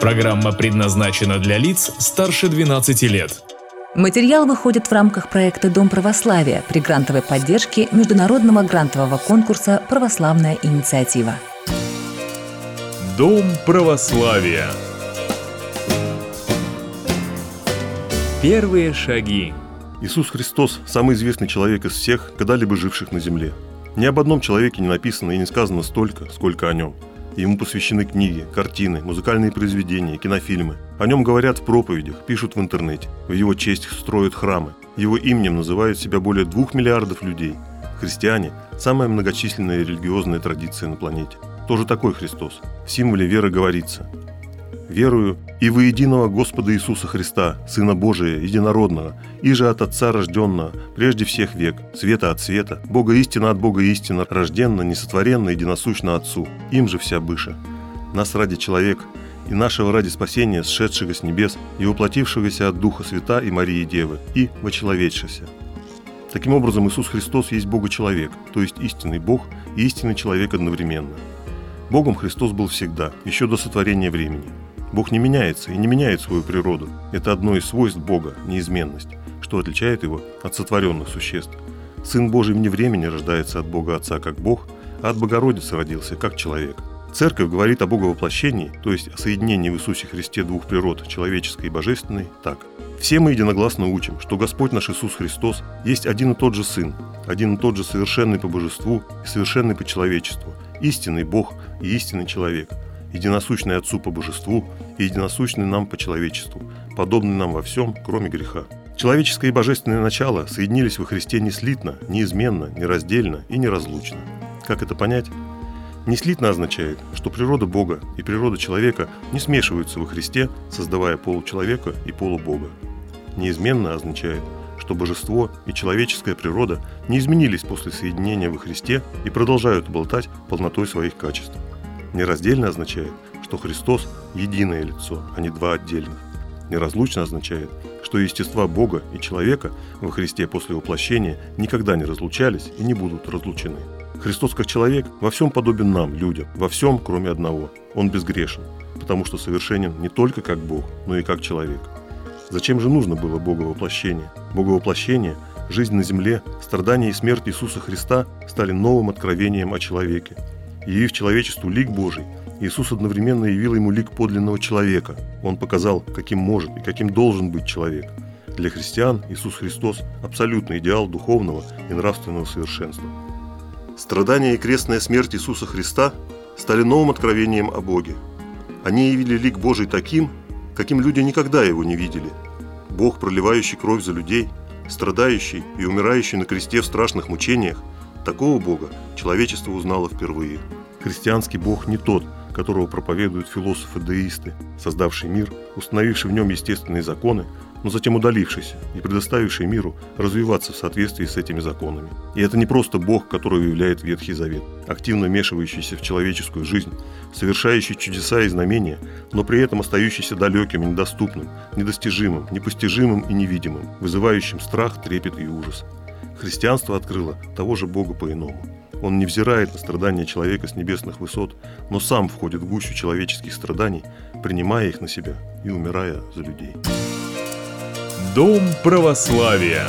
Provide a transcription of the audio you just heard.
Программа предназначена для лиц старше 12 лет. Материал выходит в рамках проекта «Дом православия» при грантовой поддержке Международного грантового конкурса «Православная инициатива». Дом православия. Первые шаги. Иисус Христос – самый известный человек из всех, когда-либо живших на земле. Ни об одном человеке не написано и не сказано столько, сколько о нем – Ему посвящены книги, картины, музыкальные произведения, кинофильмы. О нем говорят в проповедях, пишут в интернете. В его честь строят храмы. Его именем называют себя более двух миллиардов людей. Христиане – самая многочисленная религиозная традиция на планете. Тоже такой Христос. В символе веры говорится верую и во единого Господа Иисуса Христа, Сына Божия, единородного, и же от Отца рожденного, прежде всех век, света от света, Бога истина от Бога истина, рожденно, несотворенно, единосущно Отцу, им же вся быша. Нас ради человек и нашего ради спасения, сшедшего с небес и воплотившегося от Духа Свята и Марии Девы, и вочеловечшися. Таким образом, Иисус Христос есть Бога-человек, то есть истинный Бог и истинный человек одновременно. Богом Христос был всегда, еще до сотворения времени – Бог не меняется и не меняет свою природу. Это одно из свойств Бога – неизменность, что отличает его от сотворенных существ. Сын Божий вне времени рождается от Бога Отца как Бог, а от Богородицы родился как человек. Церковь говорит о Боговоплощении, то есть о соединении в Иисусе Христе двух природ, человеческой и божественной, так. Все мы единогласно учим, что Господь наш Иисус Христос есть один и тот же Сын, один и тот же совершенный по божеству и совершенный по человечеству, истинный Бог и истинный человек – единосущный Отцу по божеству и единосущный нам по человечеству, подобный нам во всем, кроме греха. Человеческое и божественное начало соединились во Христе неслитно, неизменно, нераздельно и неразлучно. Как это понять? Неслитно означает, что природа Бога и природа человека не смешиваются во Христе, создавая получеловека и полубога. Неизменно означает, что божество и человеческая природа не изменились после соединения во Христе и продолжают обладать полнотой своих качеств. Нераздельно означает, что Христос – единое лицо, а не два отдельных. Неразлучно означает, что естества Бога и человека во Христе после воплощения никогда не разлучались и не будут разлучены. Христос как человек во всем подобен нам, людям, во всем, кроме одного. Он безгрешен, потому что совершенен не только как Бог, но и как человек. Зачем же нужно было Бога воплощение? Бога воплощение, жизнь на земле, страдания и смерть Иисуса Христа стали новым откровением о человеке, Явив человечеству лик Божий, Иисус одновременно явил ему лик подлинного человека. Он показал, каким может и каким должен быть человек. Для христиан Иисус Христос – абсолютный идеал духовного и нравственного совершенства. Страдания и крестная смерть Иисуса Христа стали новым откровением о Боге. Они явили лик Божий таким, каким люди никогда его не видели. Бог, проливающий кровь за людей, страдающий и умирающий на кресте в страшных мучениях, такого Бога человечество узнало впервые – Христианский Бог не тот, которого проповедуют философы-деисты, создавший мир, установивший в нем естественные законы, но затем удалившийся и предоставивший миру развиваться в соответствии с этими законами. И это не просто Бог, которого являет Ветхий Завет, активно вмешивающийся в человеческую жизнь, совершающий чудеса и знамения, но при этом остающийся далеким недоступным, недостижимым, непостижимым и невидимым, вызывающим страх, трепет и ужас. Христианство открыло того же Бога по-иному – он не взирает на страдания человека с небесных высот, но сам входит в гущу человеческих страданий, принимая их на себя и умирая за людей. Дом православия.